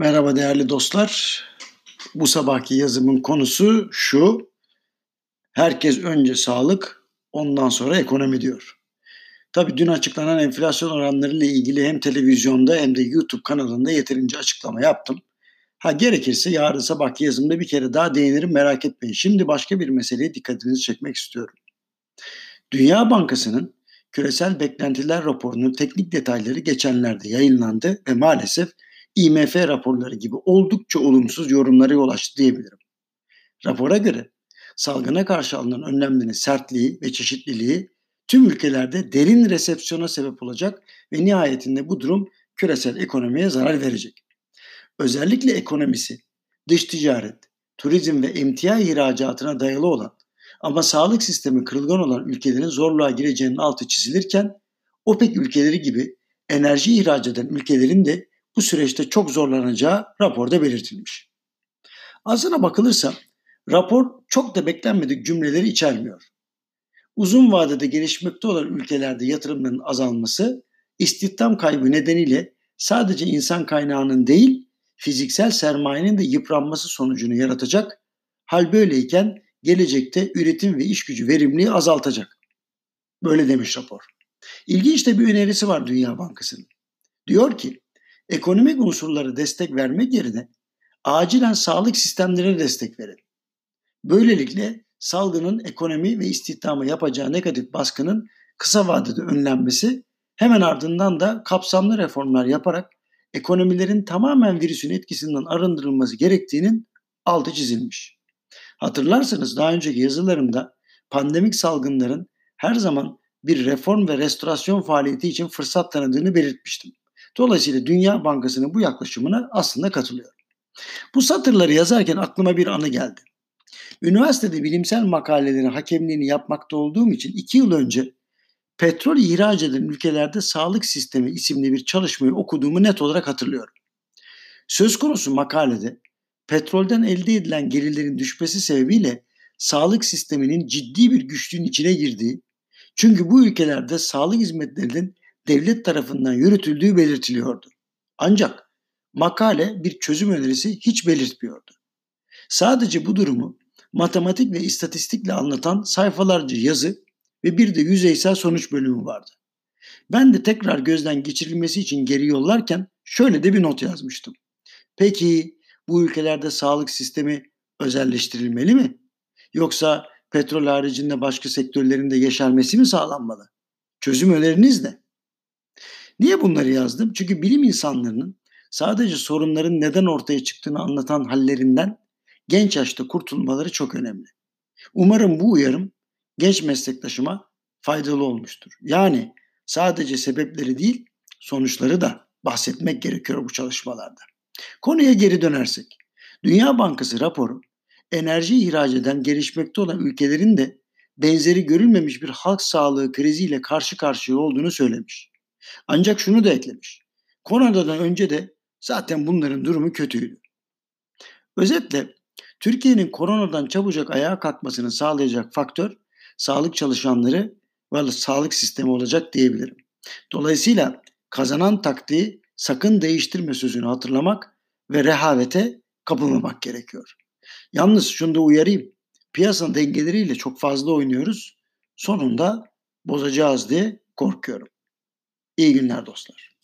Merhaba değerli dostlar. Bu sabahki yazımın konusu şu. Herkes önce sağlık, ondan sonra ekonomi diyor. Tabii dün açıklanan enflasyon oranları ile ilgili hem televizyonda hem de YouTube kanalında yeterince açıklama yaptım. Ha gerekirse yarın sabahki yazımda bir kere daha değinirim merak etmeyin. Şimdi başka bir meseleye dikkatinizi çekmek istiyorum. Dünya Bankası'nın küresel beklentiler raporunun teknik detayları geçenlerde yayınlandı ve maalesef IMF raporları gibi oldukça olumsuz yorumlara yol açtı diyebilirim. Rapora göre salgına karşı alınan önlemlerin sertliği ve çeşitliliği tüm ülkelerde derin resepsiyona sebep olacak ve nihayetinde bu durum küresel ekonomiye zarar verecek. Özellikle ekonomisi, dış ticaret, turizm ve emtia ihracatına dayalı olan ama sağlık sistemi kırılgan olan ülkelerin zorluğa gireceğinin altı çizilirken OPEC ülkeleri gibi enerji ihraç eden ülkelerin de bu süreçte çok zorlanacağı raporda belirtilmiş. Aslına bakılırsa rapor çok da beklenmedik cümleleri içermiyor. Uzun vadede gelişmekte olan ülkelerde yatırımların azalması, istihdam kaybı nedeniyle sadece insan kaynağının değil, fiziksel sermayenin de yıpranması sonucunu yaratacak. Hal böyleyken gelecekte üretim ve iş gücü verimliliği azaltacak. Böyle demiş rapor. İlginç de bir önerisi var Dünya Bankası'nın. Diyor ki, ekonomik unsurlara destek vermek yerine acilen sağlık sistemlerine destek verin. Böylelikle salgının ekonomi ve istihdama yapacağı negatif baskının kısa vadede önlenmesi hemen ardından da kapsamlı reformlar yaparak ekonomilerin tamamen virüsün etkisinden arındırılması gerektiğinin altı çizilmiş. Hatırlarsanız daha önceki yazılarımda pandemik salgınların her zaman bir reform ve restorasyon faaliyeti için fırsat tanıdığını belirtmiştim. Dolayısıyla Dünya Bankası'nın bu yaklaşımına aslında katılıyorum. Bu satırları yazarken aklıma bir anı geldi. Üniversitede bilimsel makalelerin hakemliğini yapmakta olduğum için iki yıl önce petrol ihraç eden ülkelerde sağlık sistemi isimli bir çalışmayı okuduğumu net olarak hatırlıyorum. Söz konusu makalede petrolden elde edilen gelirlerin düşmesi sebebiyle sağlık sisteminin ciddi bir güçlüğün içine girdiği, çünkü bu ülkelerde sağlık hizmetlerinin devlet tarafından yürütüldüğü belirtiliyordu. Ancak makale bir çözüm önerisi hiç belirtmiyordu. Sadece bu durumu matematik ve istatistikle anlatan sayfalarca yazı ve bir de yüzeysel sonuç bölümü vardı. Ben de tekrar gözden geçirilmesi için geri yollarken şöyle de bir not yazmıştım. Peki bu ülkelerde sağlık sistemi özelleştirilmeli mi? Yoksa petrol haricinde başka sektörlerinde yeşermesi mi sağlanmalı? Çözüm öneriniz ne? Niye bunları yazdım? Çünkü bilim insanlarının sadece sorunların neden ortaya çıktığını anlatan hallerinden genç yaşta kurtulmaları çok önemli. Umarım bu uyarım genç meslektaşıma faydalı olmuştur. Yani sadece sebepleri değil, sonuçları da bahsetmek gerekiyor bu çalışmalarda. Konuya geri dönersek, Dünya Bankası raporu enerji ihraç eden gelişmekte olan ülkelerin de benzeri görülmemiş bir halk sağlığı kriziyle karşı karşıya olduğunu söylemiş. Ancak şunu da eklemiş. Korona'dan önce de zaten bunların durumu kötüydü. Özetle Türkiye'nin koronadan çabucak ayağa kalkmasını sağlayacak faktör sağlık çalışanları ve sağlık sistemi olacak diyebilirim. Dolayısıyla kazanan taktiği sakın değiştirme sözünü hatırlamak ve rehavete kapılmamak gerekiyor. Yalnız şunu da uyarayım. Piyasanın dengeleriyle çok fazla oynuyoruz. Sonunda bozacağız diye korkuyorum. İyi günler dostlar.